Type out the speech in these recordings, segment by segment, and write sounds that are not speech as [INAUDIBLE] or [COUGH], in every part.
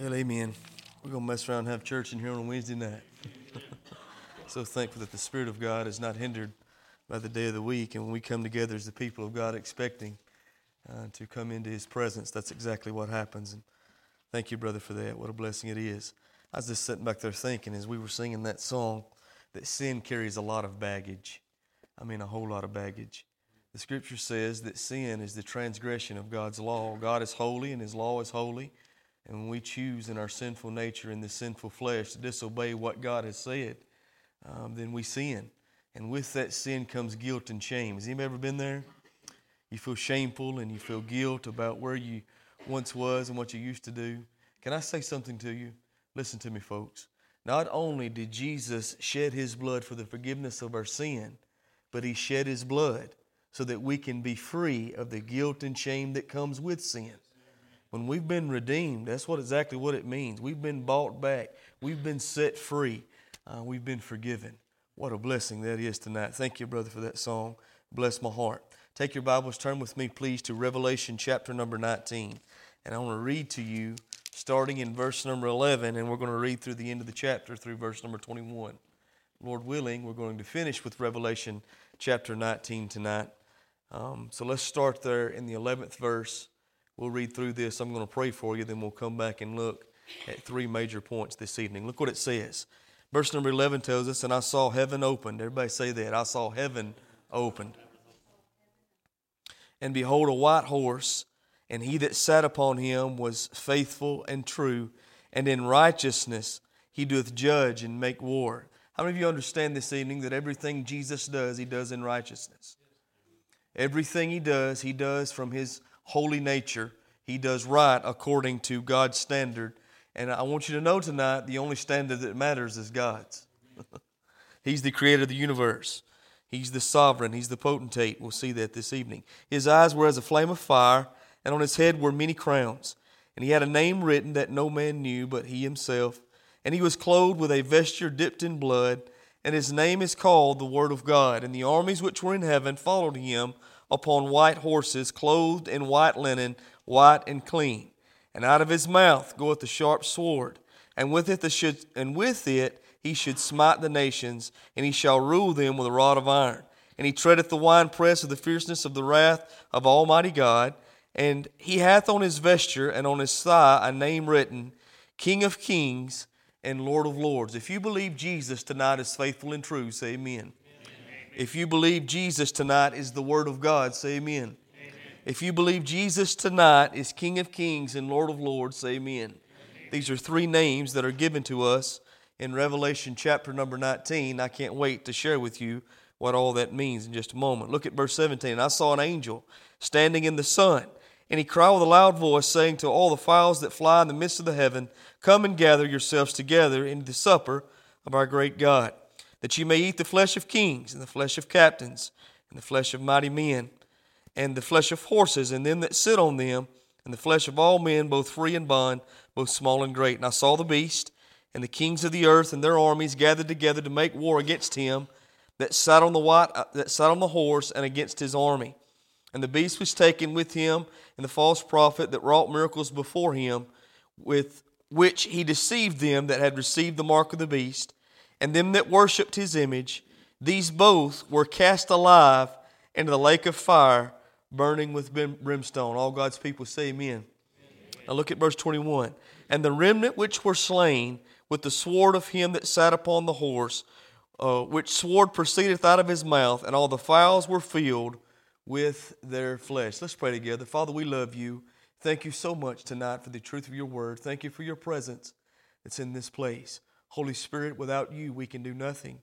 Well, amen. We're going to mess around and have church in here on a Wednesday night. [LAUGHS] so thankful that the Spirit of God is not hindered by the day of the week. And when we come together as the people of God expecting uh, to come into His presence, that's exactly what happens. And thank you, brother, for that. What a blessing it is. I was just sitting back there thinking as we were singing that song that sin carries a lot of baggage. I mean, a whole lot of baggage. The scripture says that sin is the transgression of God's law. God is holy and His law is holy. And when we choose in our sinful nature, in this sinful flesh, to disobey what God has said, um, then we sin. And with that sin comes guilt and shame. Has anybody ever been there? You feel shameful and you feel guilt about where you once was and what you used to do. Can I say something to you? Listen to me, folks. Not only did Jesus shed his blood for the forgiveness of our sin, but he shed his blood so that we can be free of the guilt and shame that comes with sin. When we've been redeemed, that's what exactly what it means. We've been bought back. We've been set free. Uh, we've been forgiven. What a blessing that is tonight. Thank you, brother, for that song. Bless my heart. Take your Bibles, turn with me, please, to Revelation chapter number 19. And I want to read to you starting in verse number 11, and we're going to read through the end of the chapter through verse number 21. Lord willing, we're going to finish with Revelation chapter 19 tonight. Um, so let's start there in the 11th verse We'll read through this. I'm going to pray for you, then we'll come back and look at three major points this evening. Look what it says. Verse number 11 tells us, And I saw heaven opened. Everybody say that. I saw heaven opened. And behold, a white horse, and he that sat upon him was faithful and true, and in righteousness he doth judge and make war. How many of you understand this evening that everything Jesus does, he does in righteousness? Everything he does, he does from his holy nature. He does right according to God's standard. And I want you to know tonight the only standard that matters is God's. [LAUGHS] He's the creator of the universe. He's the sovereign. He's the potentate. We'll see that this evening. His eyes were as a flame of fire, and on his head were many crowns. And he had a name written that no man knew but he himself. And he was clothed with a vesture dipped in blood, and his name is called the Word of God. And the armies which were in heaven followed him upon white horses, clothed in white linen, white and clean. And out of his mouth goeth the sharp sword, and with it, should, and with it he should smite the nations, and he shall rule them with a rod of iron. And he treadeth the winepress of the fierceness of the wrath of Almighty God. And he hath on his vesture and on his thigh a name written, King of Kings and Lord of Lords. If you believe Jesus tonight is faithful and true, say amen. If you believe Jesus tonight is the Word of God, say amen. amen. If you believe Jesus tonight is King of Kings and Lord of Lords, say amen. amen. These are three names that are given to us in Revelation chapter number 19. I can't wait to share with you what all that means in just a moment. Look at verse 17. I saw an angel standing in the sun, and he cried with a loud voice, saying to all the fowls that fly in the midst of the heaven, Come and gather yourselves together into the supper of our great God that you may eat the flesh of kings, and the flesh of captains, and the flesh of mighty men, and the flesh of horses, and them that sit on them, and the flesh of all men, both free and bond, both small and great. And I saw the beast, and the kings of the earth and their armies gathered together to make war against him that sat on the white, uh, that sat on the horse, and against his army. And the beast was taken with him, and the false prophet that wrought miracles before him, with which he deceived them that had received the mark of the beast and them that worshipped his image, these both were cast alive into the lake of fire, burning with brimstone. All God's people say amen. amen. Now look at verse 21. And the remnant which were slain with the sword of him that sat upon the horse, uh, which sword proceedeth out of his mouth, and all the fowls were filled with their flesh. Let's pray together. Father, we love you. Thank you so much tonight for the truth of your word. Thank you for your presence that's in this place. Holy Spirit, without you, we can do nothing.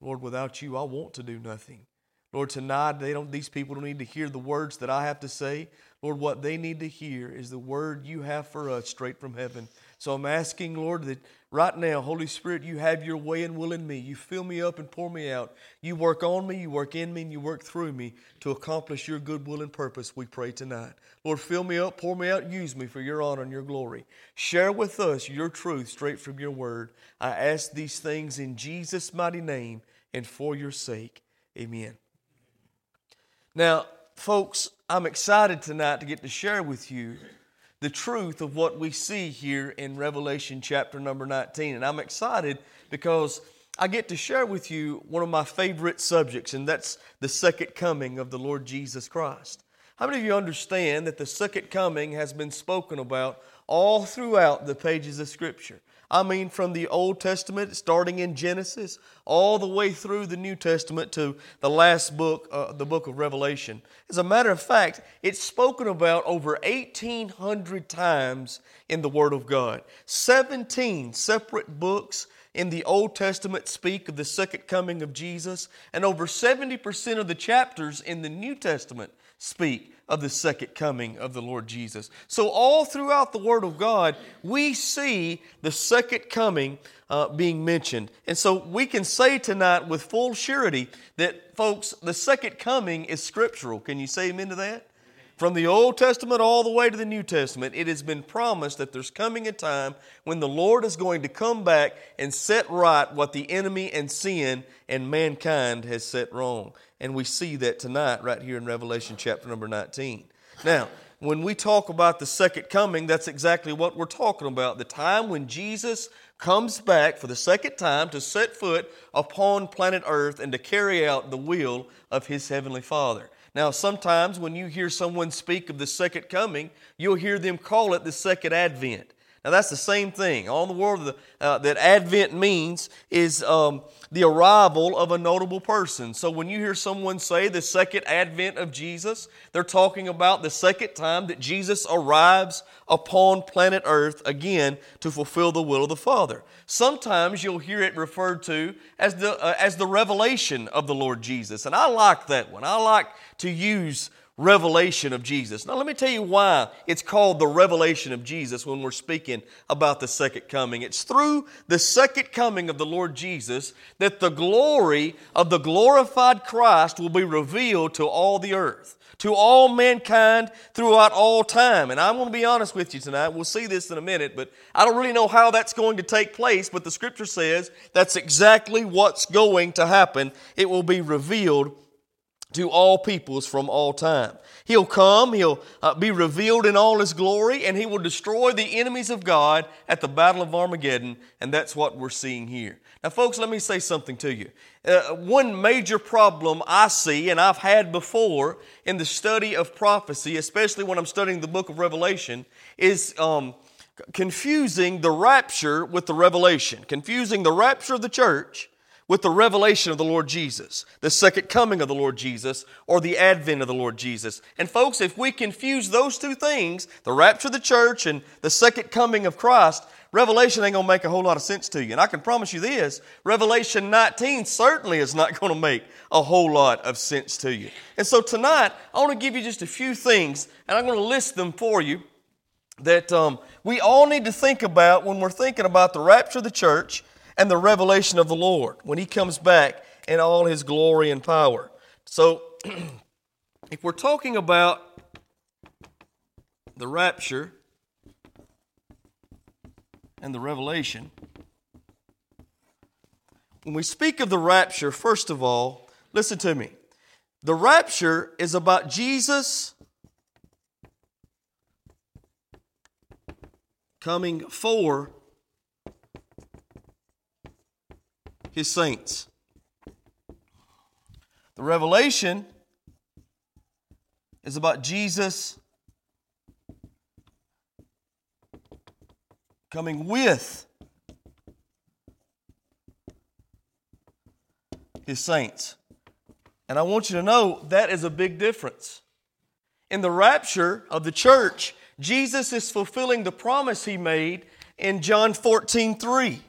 Lord, without you, I want to do nothing. Lord, tonight they don't these people don't need to hear the words that I have to say. Lord, what they need to hear is the word you have for us straight from heaven. So I'm asking, Lord, that right now, Holy Spirit, you have your way and will in me. You fill me up and pour me out. You work on me, you work in me, and you work through me to accomplish your good will and purpose, we pray tonight. Lord, fill me up, pour me out, use me for your honor and your glory. Share with us your truth straight from your word. I ask these things in Jesus' mighty name and for your sake. Amen. Now, folks, I'm excited tonight to get to share with you the truth of what we see here in Revelation chapter number 19. And I'm excited because I get to share with you one of my favorite subjects, and that's the second coming of the Lord Jesus Christ. How many of you understand that the second coming has been spoken about all throughout the pages of Scripture? I mean, from the Old Testament, starting in Genesis, all the way through the New Testament to the last book, uh, the book of Revelation. As a matter of fact, it's spoken about over 1,800 times in the Word of God. 17 separate books in the Old Testament speak of the second coming of Jesus, and over 70% of the chapters in the New Testament speak of the second coming of the Lord Jesus. So, all throughout the Word of God, we see the second coming uh, being mentioned. And so, we can say tonight with full surety that, folks, the second coming is scriptural. Can you say amen to that? From the Old Testament all the way to the New Testament, it has been promised that there's coming a time when the Lord is going to come back and set right what the enemy and sin and mankind has set wrong. And we see that tonight right here in Revelation chapter number 19. Now, when we talk about the second coming, that's exactly what we're talking about. The time when Jesus comes back for the second time to set foot upon planet Earth and to carry out the will of his heavenly Father. Now, sometimes when you hear someone speak of the second coming, you'll hear them call it the second advent. Now, that's the same thing. All the world uh, that Advent means is um, the arrival of a notable person. So, when you hear someone say the second Advent of Jesus, they're talking about the second time that Jesus arrives upon planet Earth again to fulfill the will of the Father. Sometimes you'll hear it referred to as the, uh, as the revelation of the Lord Jesus. And I like that one. I like to use revelation of Jesus. Now, let me tell you why it's called the revelation of Jesus when we're speaking about the second coming. It's through the second coming of the Lord Jesus that the glory of the glorified Christ will be revealed to all the earth. To all mankind throughout all time. And I'm going to be honest with you tonight. We'll see this in a minute, but I don't really know how that's going to take place. But the scripture says that's exactly what's going to happen. It will be revealed to all peoples from all time. He'll come, he'll uh, be revealed in all his glory, and he will destroy the enemies of God at the Battle of Armageddon, and that's what we're seeing here. Now, folks, let me say something to you. Uh, one major problem I see, and I've had before in the study of prophecy, especially when I'm studying the book of Revelation, is um, confusing the rapture with the revelation, confusing the rapture of the church with the revelation of the Lord Jesus, the second coming of the Lord Jesus, or the advent of the Lord Jesus. And folks, if we confuse those two things, the rapture of the church and the second coming of Christ, Revelation ain't to make a whole lot of sense to you. And I can promise you this Revelation 19 certainly is not to make a whole lot of sense to you. And so tonight, I want to give you just a few things, and I'm to list them for you that um, we all need to think about when we're thinking about the rapture of the church and the revelation of the Lord when He comes back in all His glory and power. So, [CLEARS THROAT] if we're talking about the rapture and the revelation, when we speak of the rapture, first of all, listen to me. The rapture is about Jesus coming for his saints. The revelation is about Jesus coming with his saints. And I want you to know that is a big difference. In the rapture of the church, Jesus is fulfilling the promise he made in John 14 3.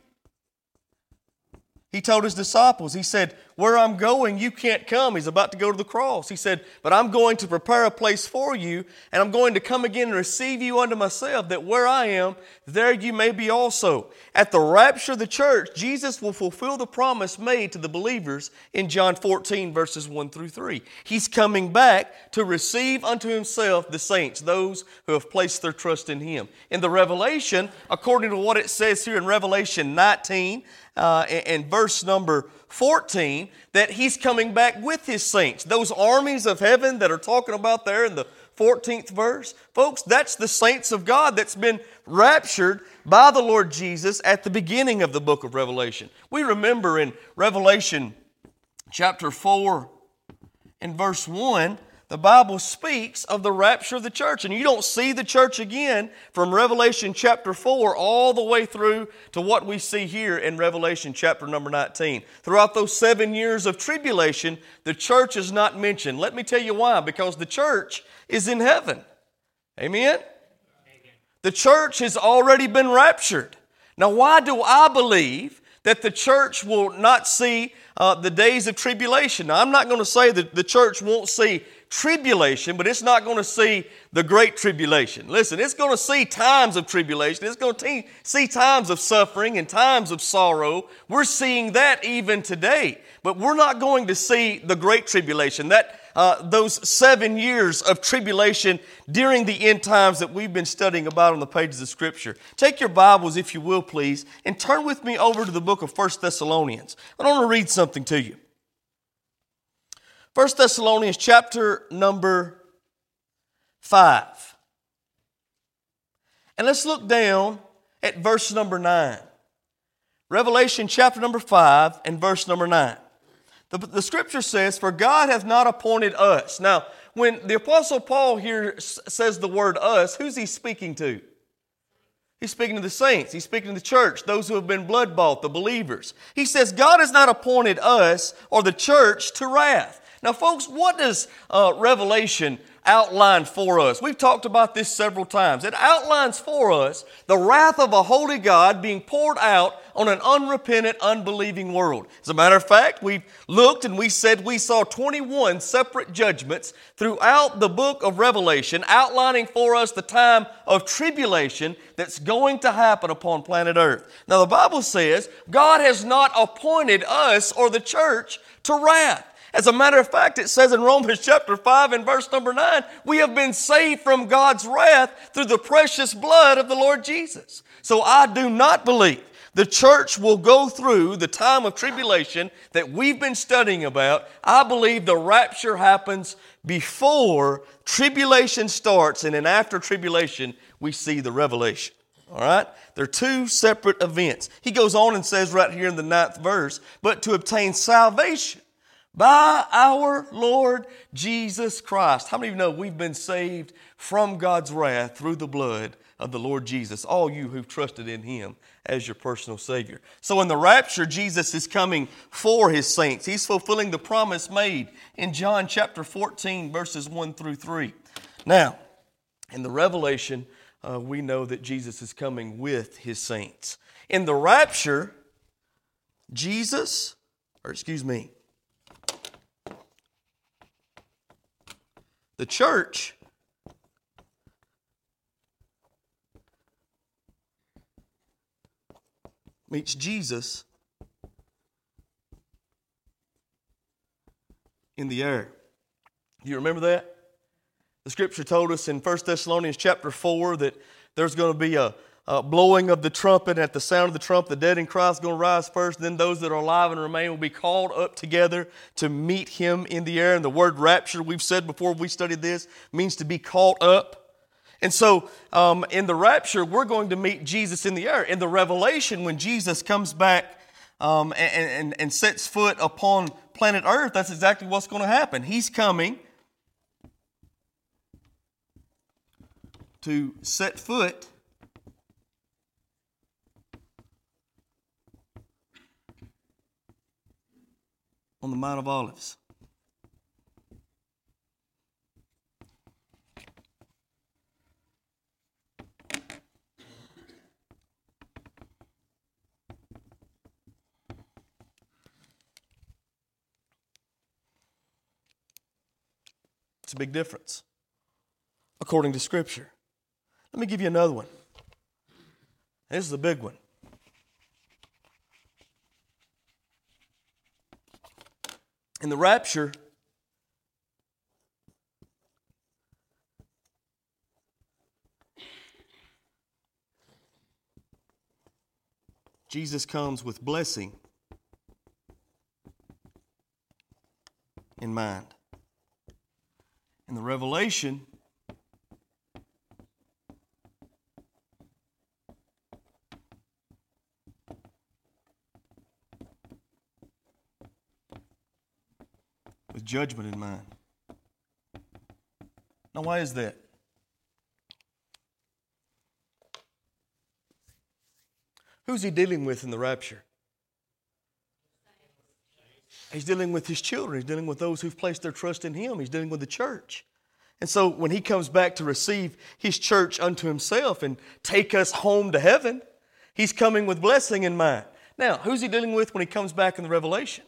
He told his disciples, He said, Where I'm going, you can't come. He's about to go to the cross. He said, But I'm going to prepare a place for you, and I'm going to come again and receive you unto myself, that where I am, there you may be also. At the rapture of the church, Jesus will fulfill the promise made to the believers in John 14, verses 1 through 3. He's coming back to receive unto himself the saints, those who have placed their trust in him. In the Revelation, according to what it says here in Revelation 19, uh, in, verse number 14 that he's coming back with his saints. Those armies of heaven that are talking about there in the 14th verse. Folks, that's the saints of God that's been raptured by the Lord Jesus at the beginning of the book of Revelation. We remember in Revelation chapter 4 and verse 1 the Bible speaks of the rapture of the church. And you don't see the church again from Revelation chapter 4 all the way through to what we see here in Revelation chapter number 19. Throughout those seven years of tribulation, the church is not mentioned. Let me tell you why. Because the church is in heaven. Amen? The church has already been raptured. Now, why do I believe that the church will not see uh, the days of tribulation? Now, I'm not going to say that the church won't see tribulation, but it's not going to see the great tribulation. Listen, it's going to see times of tribulation. It's going to see times of suffering and times of sorrow. We're seeing that even today, but we're not going to see the great tribulation. That uh, those seven years of tribulation during the end times that we've been studying about on the pages of Scripture. Take your Bibles, if you will, please, and turn with me over to the book of First Thessalonians. I want to read something to you. 1 Thessalonians chapter number 5. And let's look down at verse number 9. Revelation chapter number 5 and verse number 9. The, the scripture says, For God hath not appointed us. Now, when the Apostle Paul here says the word us, who's he speaking to? He's speaking to the saints. He's speaking to the church, those who have been blood bought, the believers. He says, God has not appointed us or the church to wrath. Now, folks, what does uh, Revelation outline for us? We've talked about this several times. It outlines for us the wrath of a holy God being poured out on an unrepentant, unbelieving world. As a matter of fact, we've looked and we said we saw 21 separate judgments throughout the book of Revelation, outlining for us the time of tribulation that's going to happen upon planet Earth. Now, the Bible says God has not appointed us or the church to wrath. As a matter of fact, it says in Romans chapter 5 and verse number 9, we have been saved from God's wrath through the precious blood of the Lord Jesus. So I do not believe the church will go through the time of tribulation that we've been studying about. I believe the rapture happens before tribulation starts, and then after tribulation, we see the revelation. All right? They're two separate events. He goes on and says right here in the ninth verse, but to obtain salvation by our Lord Jesus Christ. How many of you know we've been saved from God's wrath through the blood of the Lord Jesus? All you who've trusted in Him as your personal Savior. So in the rapture, Jesus is coming for His saints. He's fulfilling the promise made in John chapter 14, verses 1 through 3. Now, in the Revelation, uh, we know that Jesus is coming with His saints. In the rapture, Jesus, or excuse me, The church meets Jesus in the air. Do you remember that? The scripture told us in 1 Thessalonians chapter 4 that there's going to be a, uh, blowing of the trumpet. At the sound of the trump, the dead in Christ are going to rise first. Then those that are alive and remain will be called up together to meet him in the air. And the word rapture, we've said before we studied this, means to be caught up. And so, um, in the rapture, we're going to meet Jesus in the air. In the revelation, when Jesus comes back um, and, and, and sets foot upon planet Earth, that's exactly what's going to happen. He's coming to set foot on the Mount of Olives. It's a big difference according to Scripture. Let me give you another one. This is a big one. In the rapture, Jesus comes with blessing in mind. In the revelation, judgment in mind. Now, why is that? Who's he dealing with in the rapture? He's dealing with his children. He's dealing with those who've placed their trust in him. He's dealing with the church. And so when he comes back to receive his church unto himself and take us home to heaven, he's coming with blessing in mind. Now, who's he dealing with when he comes back in the Revelation?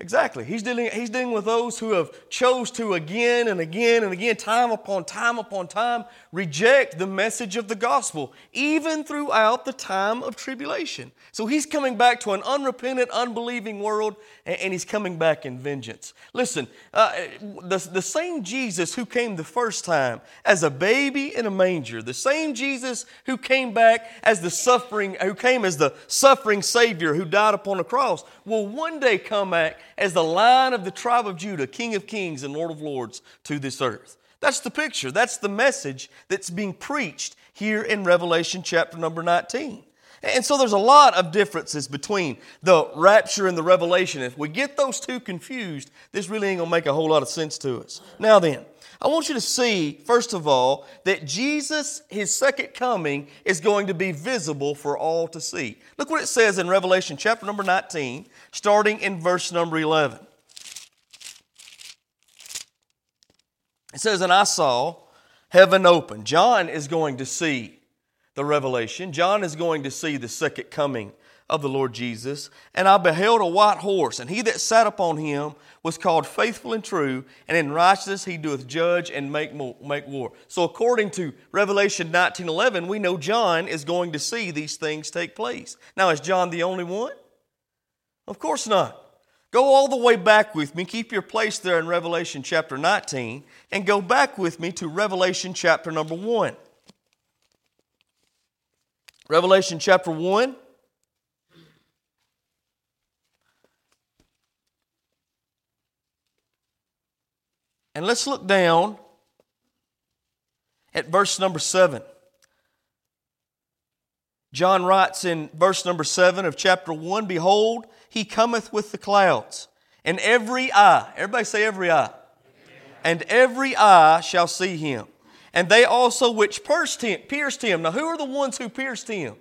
Exactly. He's dealing, he's dealing with those who have chose to again and again and again, time upon time upon time, reject the message of the gospel, even throughout the time of tribulation. So he's coming back to an unrepentant, unbelieving world, and, and he's coming back in vengeance. Listen, uh, the, the same Jesus who came the first time as a baby in a manger, the same Jesus who came back as the suffering, who came as the suffering Savior who died upon a cross, will one day come back as the lion of the tribe of Judah, King of kings and Lord of lords to this earth. That's the picture. That's the message that's being preached here in Revelation chapter number 19. And so there's a lot of differences between the rapture and the revelation. If we get those two confused, this really ain't gonna make a whole lot of sense to us. Now then, I want you to see, first of all, that Jesus, his second coming, is going to be visible for all to see. Look what it says in Revelation chapter number 19, starting in verse number 11. It says, And I saw heaven open. John is going to see the revelation. John is going to see the second coming of the Lord Jesus. And I beheld a white horse, and he that sat upon him was called faithful and true, and in righteousness he doeth judge and make, make war. So according to Revelation 19.11, we know John is going to see these things take place. Now, is John the only one? Of course not. Go all the way back with me, keep your place there in Revelation chapter 19, and go back with me to Revelation chapter number 1. Revelation chapter 1. And let's look down at verse number 7. John writes in verse number 7 of chapter 1 Behold, he cometh with the clouds, and every eye, everybody say every eye, and every eye shall see him and they also which pierced him, pierced him. Now, who are the ones who pierced him?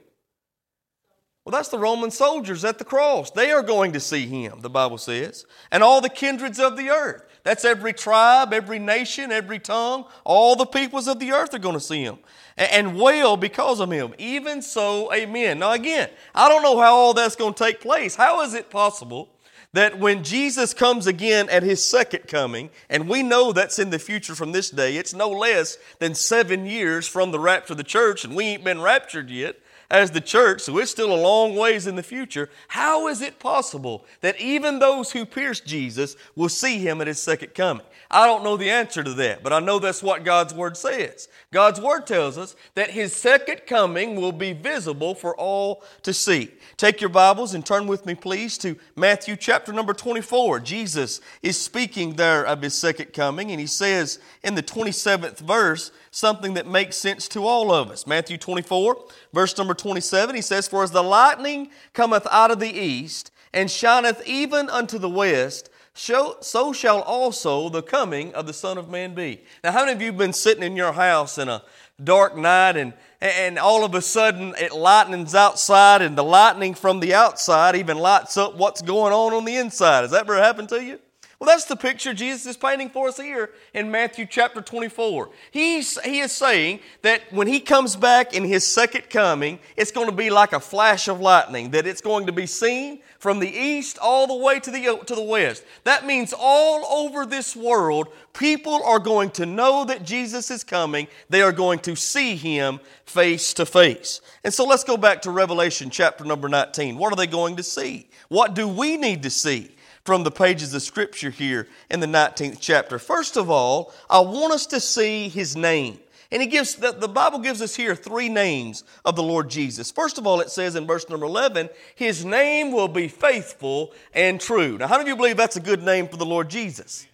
Well, that's the Roman soldiers at the cross. They are going to see him, the Bible says. And all the kindreds of the earth. That's every tribe, every nation, every tongue. All the peoples of the earth are going to see him and wail because of him. Even so, amen. Now, again, I don't know how all that's going to take place. How is it possible that when Jesus comes again at his second coming, and we know that's in the future from this day, it's no less than seven years from the rapture of the church, and we ain't been raptured yet as the church, so it's still a long ways in the future. How is it possible that even those who pierced Jesus will see him at his second coming? I don't know the answer to that, but I know that's what God's Word says. God's Word tells us that His second coming will be visible for all to see. Take your Bibles and turn with me, please, to Matthew chapter number 24. Jesus is speaking there of His second coming, and He says in the 27th verse something that makes sense to all of us. Matthew 24, verse number 27, He says, For as the lightning cometh out of the east, and shineth even unto the west, so shall also the coming of the Son of Man be. Now, how many of you have been sitting in your house in a dark night and, and all of a sudden it lightnings outside and the lightning from the outside even lights up what's going on on the inside? Has that ever happened to you? Well, that's the picture Jesus is painting for us here in Matthew chapter 24. He's, he is saying that when he comes back in his second coming, it's going to be like a flash of lightning, that it's going to be seen from the east all the way to the, uh, to the west. That means all over this world, people are going to know that Jesus is coming. They are going to see him face to face. And so let's go back to Revelation chapter number 19. What are they going to see? What do we need to see? From the pages of Scripture here in the 19th chapter. First of all, I want us to see His name. And he gives the, the, Bible gives us here three names of the Lord Jesus. First of all, it says in verse number 11, His name will be faithful and true. Now, how many of you believe that's a good name for the Lord Jesus?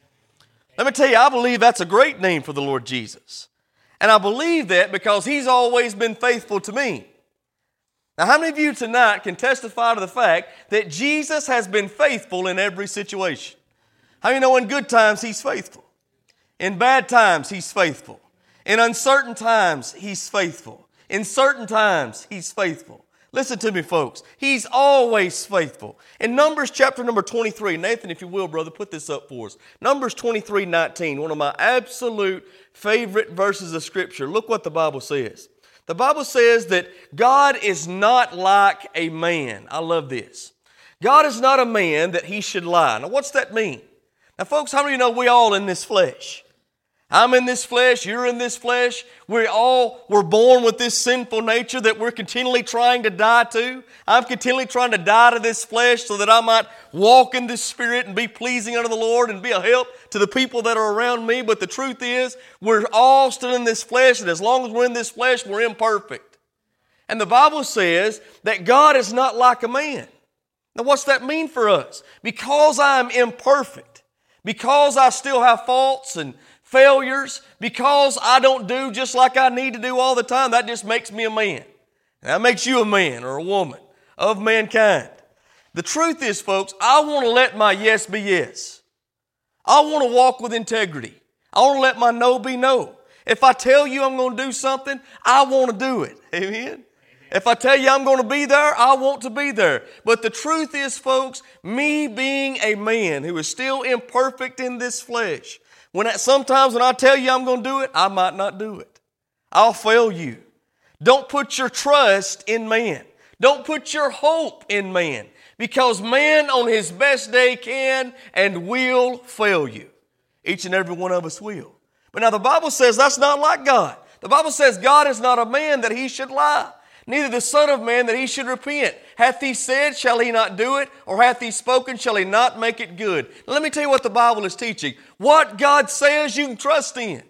Let me tell you, I believe that's a great name for the Lord Jesus. And I believe that because He's always been faithful to me. Now, how many of you tonight can testify to the fact that Jesus has been faithful in every situation? How many know in good times He's faithful? In bad times, He's faithful. In uncertain times, He's faithful. In certain times, He's faithful. Listen to me, folks. He's always faithful. In Numbers chapter number 23, Nathan, if you will, brother, put this up for us. Numbers 23 19, one of my absolute favorite verses of Scripture. Look what the Bible says. The Bible says that God is not like a man. I love this. God is not a man that he should lie. Now, what's that mean? Now, folks, how many of you know we all in this flesh? I'm in this flesh, you're in this flesh. We all were born with this sinful nature that we're continually trying to die to. I'm continually trying to die to this flesh so that I might walk in this spirit and be pleasing unto the Lord and be a help to the people that are around me. But the truth is, we're all still in this flesh, and as long as we're in this flesh, we're imperfect. And the Bible says that God is not like a man. Now, what's that mean for us? Because I'm imperfect, because I still have faults and failures, because I don't do just like I need to do all the time, that just makes me a man. That makes you a man or a woman of mankind. The truth is, folks, I want to let my yes be yes. I want to walk with integrity. I want to let my no be no. If I tell you I'm going to do something, I want to do it. [LAUGHS] Amen. If I tell you I'm going to be there, I want to be there. But the truth is, folks, me being a man who is still imperfect in this flesh, when I, sometimes when I tell you I'm going to do it, I might not do it. I'll fail you. Don't put your trust in man. Don't put your hope in man because man on his best day can and will fail you. Each and every one of us will. But now the Bible says that's not like God. The Bible says God is not a man that he should lie neither the Son of Man that he should repent. Hath he said, shall he not do it? Or hath he spoken, shall he not make it good? Now, let me tell you what the Bible is teaching. What God says, you can trust in.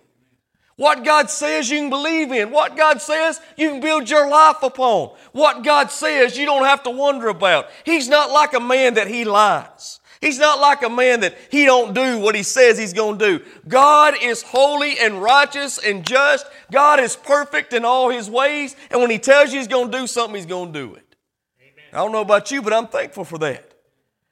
What God says, you can believe in. What God says, you can build your life upon. What God says, you don't have to wonder about. He's not like a man that he lies. He's not like a man that he don't do what he says he's going to do. God is holy and righteous and just. God is perfect in all his ways. And when he tells you he's going to do something, he's going to do it. Amen. I don't know about you, but I'm thankful for that.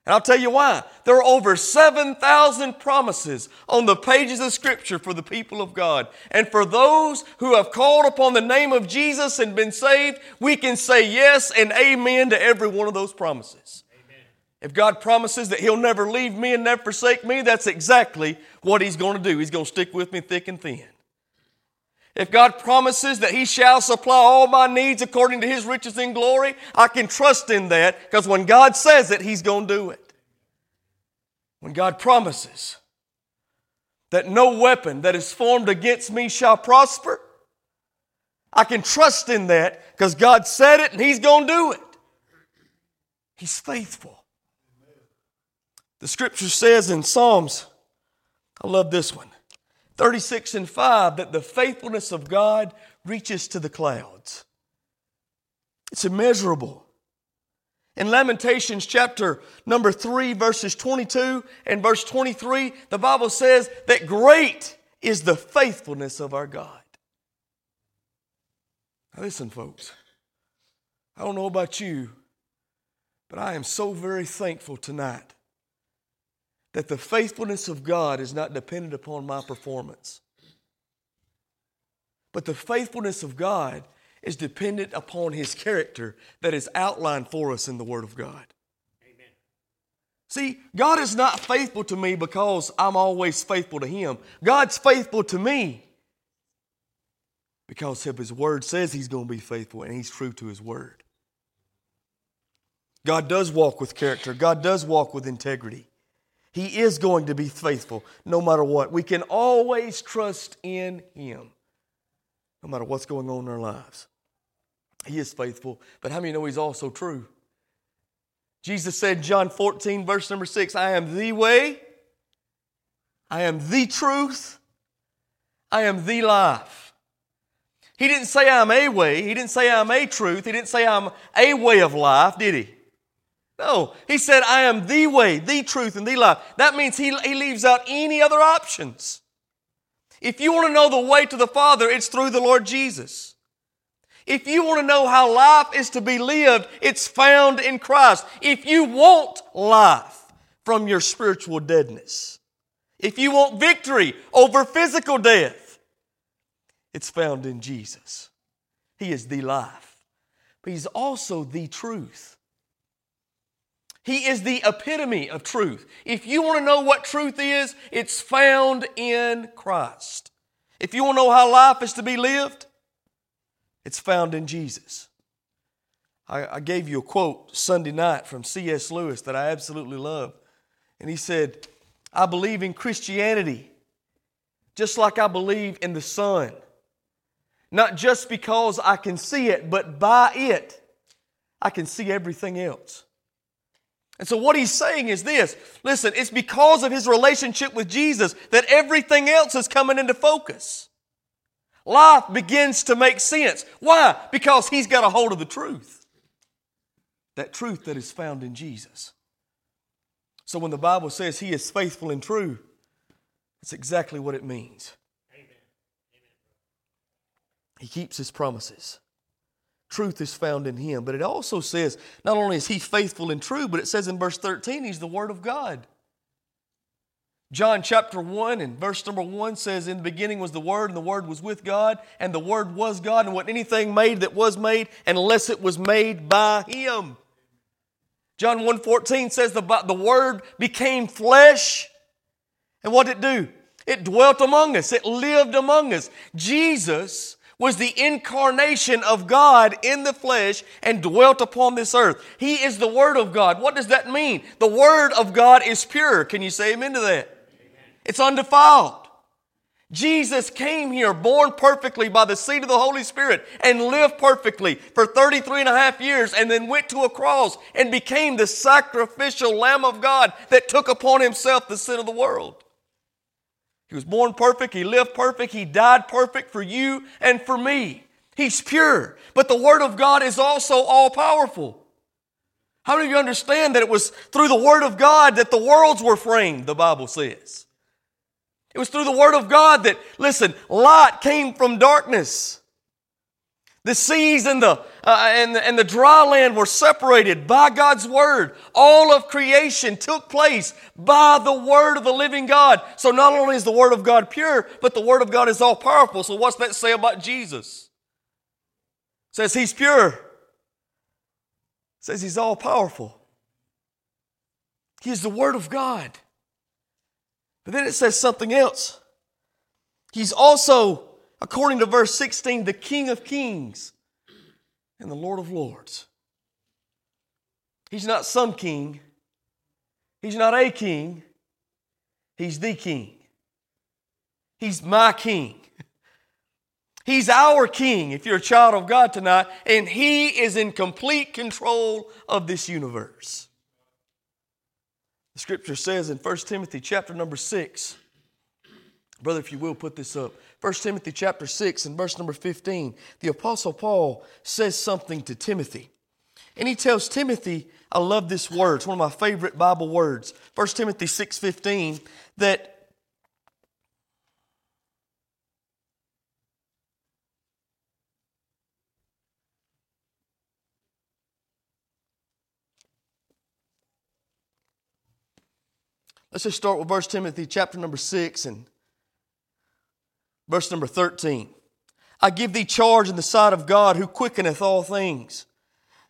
And I'll tell you why. There are over 7,000 promises on the pages of Scripture for the people of God. And for those who have called upon the name of Jesus and been saved, we can say yes and amen to every one of those promises. If God promises that He'll never leave me and never forsake me, that's exactly what He's going to do. He's going to stick with me thick and thin. If God promises that He shall supply all my needs according to His riches in glory, I can trust in that because when God says it, He's going to do it. When God promises that no weapon that is formed against me shall prosper, I can trust in that because God said it and He's going to do it. He's faithful. The scripture says in Psalms, I love this one, 36 and 5, that the faithfulness of God reaches to the clouds. It's immeasurable. In Lamentations chapter number 3, verses 22 and verse 23, the Bible says that great is the faithfulness of our God. Now listen, folks, I don't know about you, but I am so very thankful tonight that the faithfulness of God is not dependent upon my performance. But the faithfulness of God is dependent upon His character that is outlined for us in the Word of God. Amen. See, God is not faithful to me because I'm always faithful to Him. God's faithful to me because if His Word says He's going to be faithful and He's true to His Word. God does walk with character, God does walk with integrity. He is going to be faithful no matter what. We can always trust in Him no matter what's going on in our lives. He is faithful, but how many know He's also true? Jesus said, John 14, verse number 6, I am the way, I am the truth, I am the life. He didn't say I'm a way, He didn't say I'm a truth, He didn't say I'm a way of life, did He? No, he said, I am the way, the truth, and the life. That means he, he leaves out any other options. If you want to know the way to the Father, it's through the Lord Jesus. If you want to know how life is to be lived, it's found in Christ. If you want life from your spiritual deadness, if you want victory over physical death, it's found in Jesus. He is the life, but He's also the truth. He is the epitome of truth. If you want to know what truth is, it's found in Christ. If you want to know how life is to be lived, it's found in Jesus. I, I gave you a quote Sunday night from C.S. Lewis that I absolutely love. And he said, I believe in Christianity just like I believe in the sun. Not just because I can see it, but by it, I can see everything else. And so, what he's saying is this listen, it's because of his relationship with Jesus that everything else is coming into focus. Life begins to make sense. Why? Because he's got a hold of the truth. That truth that is found in Jesus. So when the Bible says he is faithful and true, it's exactly what it means. Amen. He keeps his promises. Truth is found in him. But it also says not only is he faithful and true, but it says in verse 13, he's the Word of God. John chapter 1 and verse number 1 says, In the beginning was the Word, and the Word was with God, and the Word was God, and what anything made that was made, unless it was made by Him. John 1.14 says the, the Word became flesh, and what did it do? It dwelt among us, it lived among us. Jesus was the incarnation of God in the flesh and dwelt upon this earth. He is the Word of God. What does that mean? The Word of God is pure. Can you say amen to that? It's undefiled. Jesus came here born perfectly by the seed of the Holy Spirit and lived perfectly for 33 and a half years and then went to a cross and became the sacrificial Lamb of God that took upon himself the sin of the world. He was born perfect, he lived perfect, he died perfect for you and for me. He's pure, but the Word of God is also all powerful. How many of you understand that it was through the Word of God that the worlds were framed, the Bible says? It was through the Word of God that, listen, light came from darkness. The seas and the, uh, and, and the dry land were separated by God's Word. All of creation took place by the Word of the living God. So not only is the Word of God pure, but the Word of God is all powerful. So what's that say about Jesus? Says He's pure. Says He's all powerful. He is the Word of God. But then it says something else. He's also, according to verse 16, the King of Kings and the Lord of Lords. He's not some king. He's not a king. He's the king. He's my king. He's our king if you're a child of God tonight, and He is in complete control of this universe. The scripture says in 1 Timothy chapter number 6, brother, if you will, put this up. 1 Timothy chapter 6 and verse number 15, the Apostle Paul says something to Timothy. And he tells Timothy, I love this word, it's one of my favorite Bible words. 1 Timothy 6:15, that Let's just start with verse Timothy chapter number 6 and verse number 13. I give thee charge in the sight of God who quickeneth all things.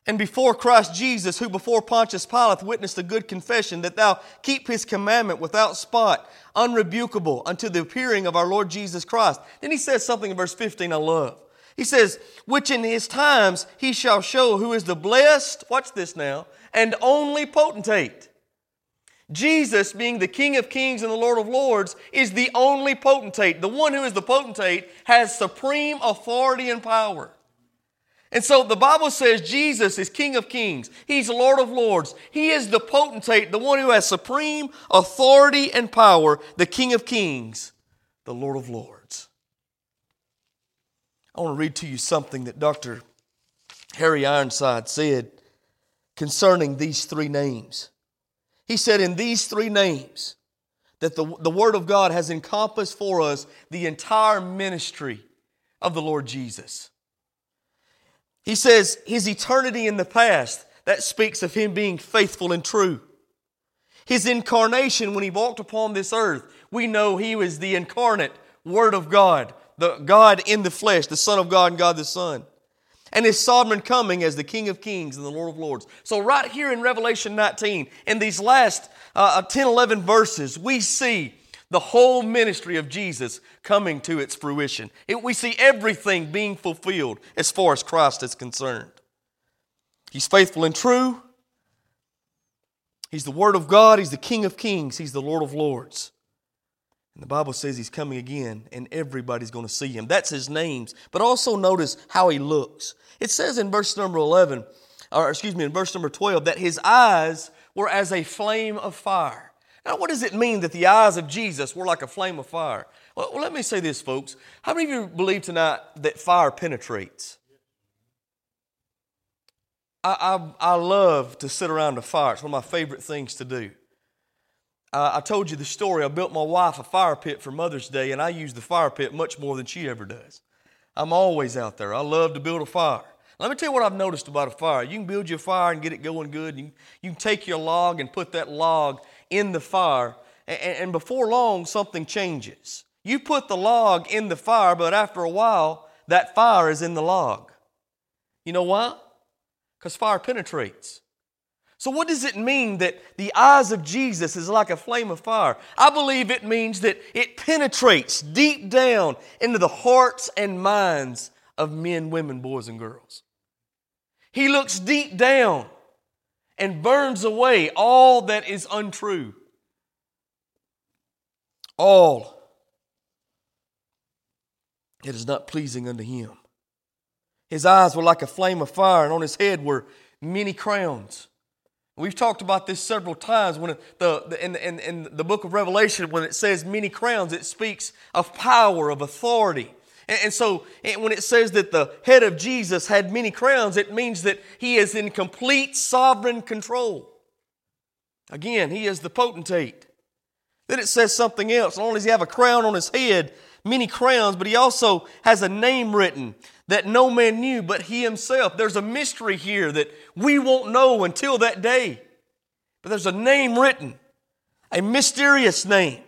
And before Christ Jesus, who before Pontius Pilate witnessed a good confession, that thou keep his commandment without spot, unrebukable, unto the appearing of our Lord Jesus Christ. Then he says something in verse 15 I love. He says, Which in his times he shall show who is the blessed, watch this now, and only potentate Jesus, being the King of Kings and the Lord of Lords, is the only potentate. The one who is the potentate has supreme authority and power. And so the Bible says Jesus is King of Kings. He's Lord of Lords. He is the potentate, the one who has supreme authority and power, the King of Kings, the Lord of Lords. I want to read to you something that Dr. Harry Ironside said concerning these three names. He said, in these three names, that the, the Word of God has encompassed for us the entire ministry of the Lord Jesus. He says his eternity in the past, that speaks of him being faithful and true. His incarnation when he walked upon this earth, we know he was the incarnate Word of God, the God in the flesh, the Son of God and God the Son. And his sovereign coming as the King of Kings and the Lord of Lords. So, right here in Revelation 19, in these last uh, uh 10, 11 verses, we see the whole ministry of Jesus coming to its fruition. It, we see everything being fulfilled as far as Christ is concerned. He's faithful and true. He's the Word of God. He's the King of Kings. He's the Lord of Lords. And the Bible says he's coming again, and everybody's going to see him. That's his names. But also notice how he looks. It says in verse number 11, or excuse me, in verse number 12, that his eyes were as a flame of fire. Now, what does it mean that the eyes of Jesus were like a flame of fire? Well, let me say this, folks. How many of you believe tonight that fire penetrates? I, I, I love to sit around a fire. It's one of my favorite things to do. Uh, I told you the story. I built my wife a fire pit for Mother's Day, and I use the fire pit much more than she ever does. I'm always out there. I love to build a fire. Let me tell you what I've noticed about a fire. You can build your fire and get it going good. You, you can take your log and put that log in the fire, and, and before long, something changes. You put the log in the fire, but after a while, that fire is in the log. You know why? Because fire penetrates. So, what does it mean that the eyes of Jesus is like a flame of fire? I believe it means that it penetrates deep down into the hearts and minds of men, women, boys, and girls. He looks deep down and burns away all that is untrue. All that is not pleasing unto him. His eyes were like a flame of fire, and on his head were many crowns. We've talked about this several times when the, the in, in, in the book of Revelation, when it says many crowns, it speaks of power, of authority. And, and so when it says that the head of Jesus had many crowns, it means that he is in complete sovereign control. Again, he is the potentate. Then it says something else. Not only does he have a crown on his head, many crowns, but he also has a name written that no man knew but he himself. There's a mystery here that we won't know until that day. But there's a name written, a mysterious name.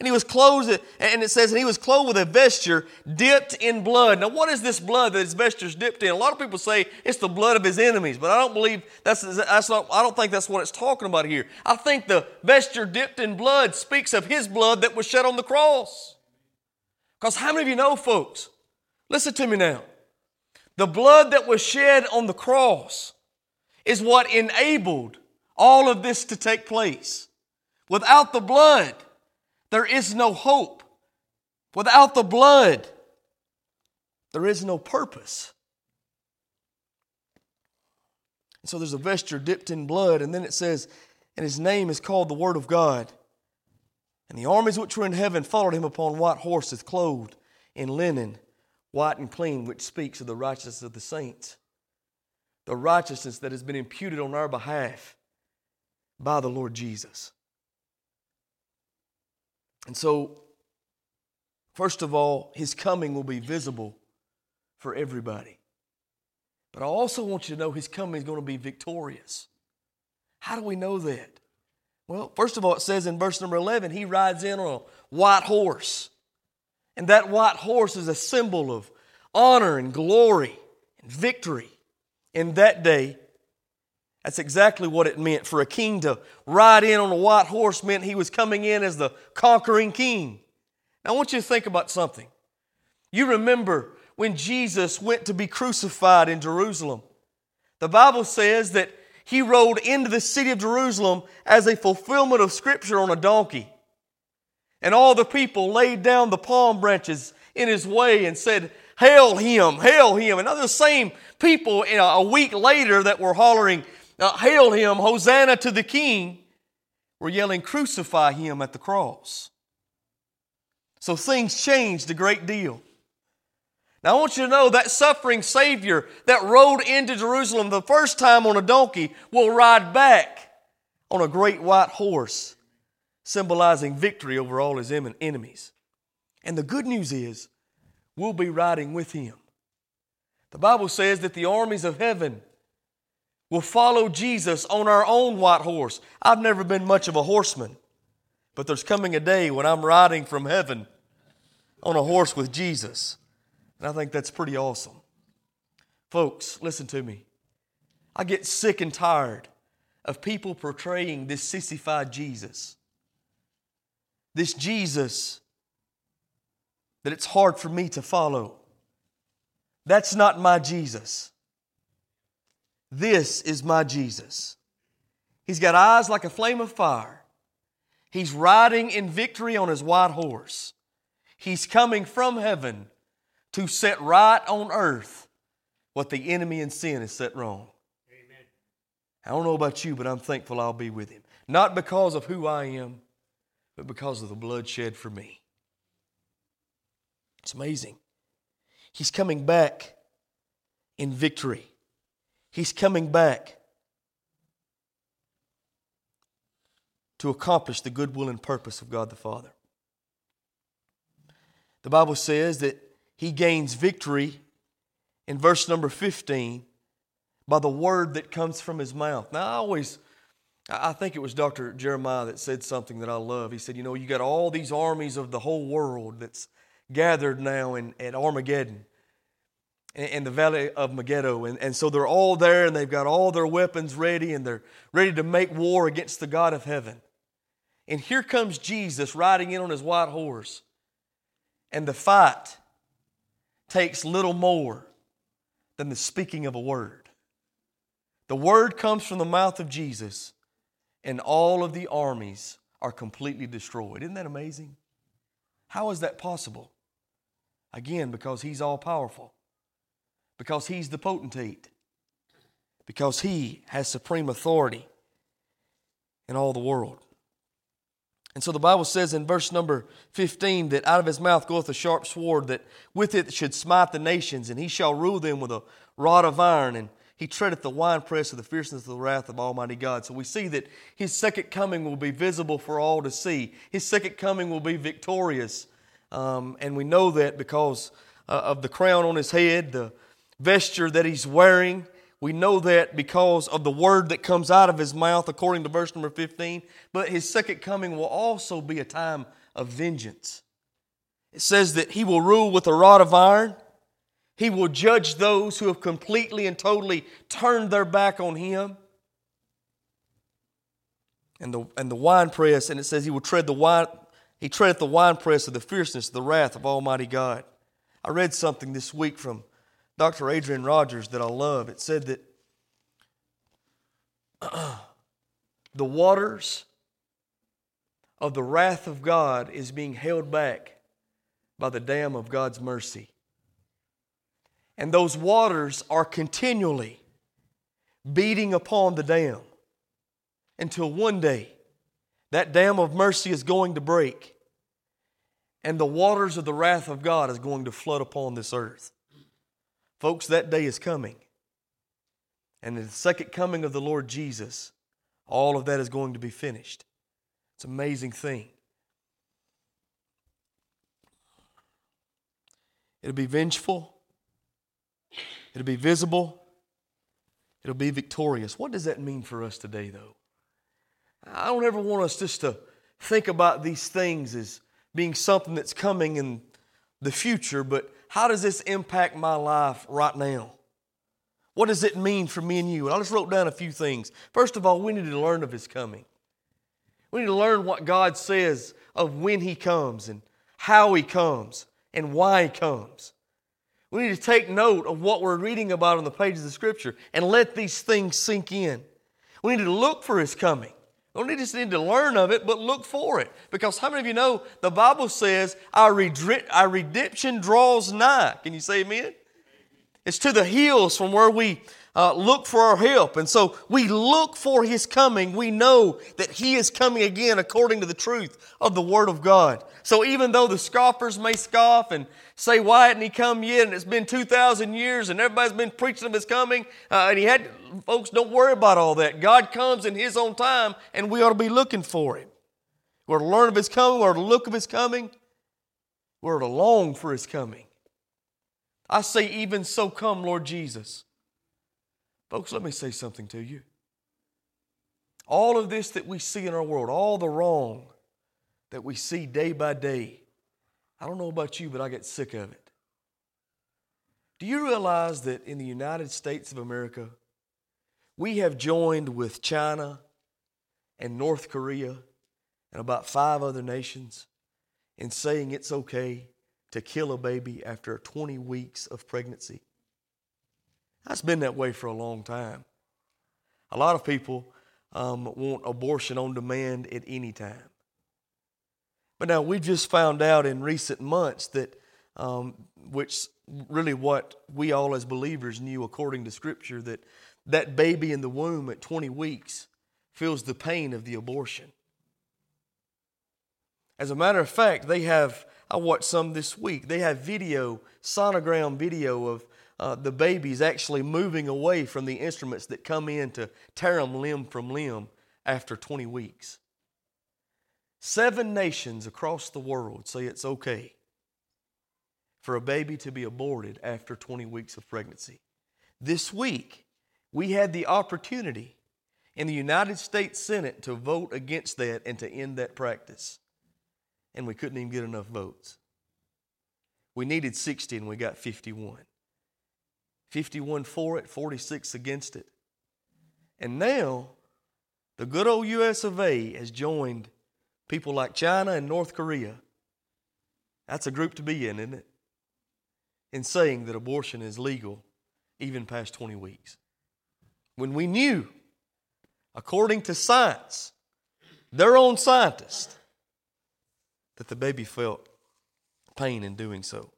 And he was clothed, and it says, and he was clothed with a vesture dipped in blood. Now, what is this blood that his vesture is dipped in? A lot of people say it's the blood of his enemies, but I don't believe that's, that's not, I don't think that's what it's talking about here. I think the vesture dipped in blood speaks of his blood that was shed on the cross. Because how many of you know, folks, Listen to me now. The blood that was shed on the cross is what enabled all of this to take place. Without the blood, there is no hope. Without the blood, there is no purpose. And so there's a vesture dipped in blood, and then it says, and his name is called the Word of God. And the armies which were in heaven followed him upon white horses, clothed in linen white and clean, which speaks of the righteousness of the saints, the righteousness that has been imputed on our behalf by the Lord Jesus. And so, first of all, his coming will be visible for everybody. But I also want you to know his coming is going to be victorious. How do we know that? Well, first of all, it says in verse number 11, he rides in on a white horse. And that white horse is a symbol of honor and glory and victory. In that day, that's exactly what it meant for a king to ride in on a white horse meant he was coming in as the conquering king. Now I want you to think about something. You remember when Jesus went to be crucified in Jerusalem. The Bible says that he rode into the city of Jerusalem as a fulfillment of Scripture on a donkey. And all the people laid down the palm branches in his way and said, Hail him, hail him. And other same people you know, a week later that were hollering, uh, Hail him, Hosanna to the King, were yelling, Crucify him at the cross. So things changed a great deal. Now, I want you to know that suffering Savior that rode into Jerusalem the first time on a donkey will ride back on a great white horse symbolizing victory over all his enemies. And the good news is, we'll be riding with him. The Bible says that the armies of heaven will follow Jesus on our own white horse. I've never been much of a horseman, but there's coming a day when I'm riding from heaven on a horse with Jesus. And I think that's pretty awesome. Folks, listen to me. I get sick and tired of people portraying this sissified Jesus. This Jesus that it's hard for me to follow. That's not my Jesus. This is my Jesus. He's got eyes like a flame of fire. He's riding in victory on his white horse. He's coming from heaven to set right on earth what the enemy and sin has set wrong. Amen. I don't know about you, but I'm thankful I'll be with him. Not because of who I am, but because of the blood shed for me. It's amazing. He's coming back in victory. He's coming back to accomplish the goodwill and purpose of God the Father. The Bible says that he gains victory in verse number 15 by the word that comes from his mouth. Now, I always, I think it was Dr. Jeremiah that said something that I love. He said, You know, you got all these armies of the whole world that's gathered now in, at Armageddon in the valley of Megiddo. And, and so they're all there and they've got all their weapons ready and they're ready to make war against the God of heaven. And here comes Jesus riding in on his white horse. And the fight takes little more than the speaking of a word. The word comes from the mouth of Jesus, and all of the armies are completely destroyed. Isn't that amazing? How is that possible? Again, because he's all powerful because he's the potentate, because he has supreme authority in all the world. And so the Bible says in verse number 15 that out of his mouth goeth a sharp sword, that with it should smite the nations, and he shall rule them with a rod of iron, and he treadeth the winepress of the fierceness of the wrath of Almighty God. So we see that his second coming will be visible for all to see. His second coming will be victorious. Um, and we know that because uh, of the crown on his head, the, vesture that he's wearing. We know that because of the word that comes out of his mouth, according to verse number 15. But his second coming will also be a time of vengeance. It says that he will rule with a rod of iron. He will judge those who have completely and totally turned their back on him. And the, and the winepress, and it says he will tread the wine, he treadeth the winepress of the fierceness, the wrath of Almighty God. I read something this week from Dr. Adrian Rogers that I love. It said that [CLEARS THROAT] the waters of the wrath of God is being held back by the dam of God's mercy. And those waters are continually beating upon the dam until one day that dam of mercy is going to break and the waters of the wrath of God is going to flood upon this earth. Folks, that day is coming. And in the second coming of the Lord Jesus, all of that is going to be finished. It's an amazing thing. It'll be vengeful, it'll be visible, it'll be victorious. What does that mean for us today, though? I don't ever want us just to think about these things as being something that's coming in the future, but how does this impact my life right now? What does it mean for me and you? And I just wrote down a few things. First of all, we need to learn of His coming. We need to learn what God says of when He comes and how He comes and why He comes. We need to take note of what we're reading about on the pages of Scripture and let these things sink in. We need to look for His coming. We don't just need to learn of it, but look for it. Because how many of you know the Bible says our, redri- our redemption draws nigh? Can you say amen? It's to the hills from where we uh, look for our help. And so we look for His coming. We know that He is coming again according to the truth of the Word of God. So even though the scoffers may scoff and say, Why hadn't He come yet? And it's been 2,000 years and everybody's been preaching of His coming. Uh, and He had, folks, don't worry about all that. God comes in His own time and we ought to be looking for Him. We're to learn of His coming, we're to look of His coming, we're to long for His coming. I say, even so, come, Lord Jesus. Folks, let me say something to you. All of this that we see in our world, all the wrong that we see day by day, I don't know about you, but I get sick of it. Do you realize that in the United States of America, we have joined with China and North Korea and about five other nations in saying it's okay to kill a baby after 20 weeks of pregnancy? That's been that way for a long time. A lot of people um, want abortion on demand at any time. But now we've just found out in recent months that, um, which really what we all as believers knew according to Scripture, that that baby in the womb at 20 weeks feels the pain of the abortion. As a matter of fact, they have, I watched some this week, they have video, sonogram video of uh, the babies actually moving away from the instruments that come in to tear them limb from limb after 20 weeks. Seven nations across the world say it's okay for a baby to be aborted after 20 weeks of pregnancy. This week, we had the opportunity in the United States Senate to vote against that and to end that practice. And we couldn't even get enough votes. We needed 60 and we got 51. 51 for it, 46 against it. And now, the good old US of A has joined people like China and North Korea. That's a group to be in, isn't it? In saying that abortion is legal even past 20 weeks. When we knew, according to science, their own scientists, that the baby felt pain in doing so.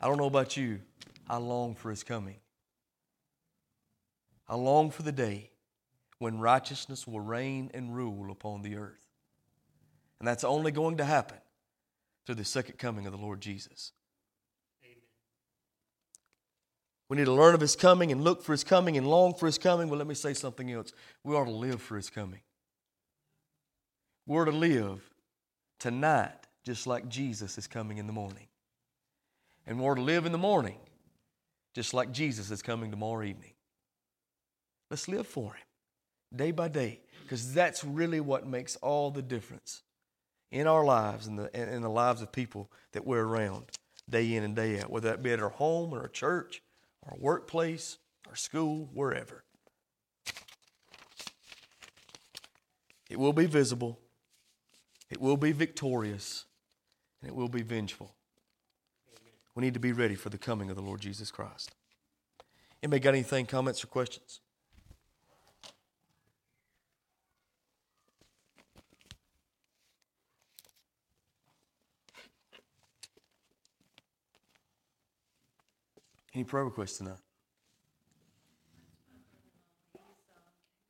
I don't know about you, I long for his coming. I long for the day when righteousness will reign and rule upon the earth. And that's only going to happen through the second coming of the Lord Jesus. Amen. We need to learn of his coming and look for his coming and long for his coming. Well, let me say something else. We ought to live for his coming. We're to live tonight just like Jesus is coming in the morning. And we're to live in the morning just like Jesus is coming tomorrow evening. Let's live for Him day by day because that's really what makes all the difference in our lives and the, in the lives of people that we're around day in and day out, whether that be at our home or our church, or our workplace, our school, wherever. It will be visible, it will be victorious, and it will be vengeful. We need to be ready for the coming of the Lord Jesus Christ. Anybody got anything, comments, or questions? Any prayer requests tonight?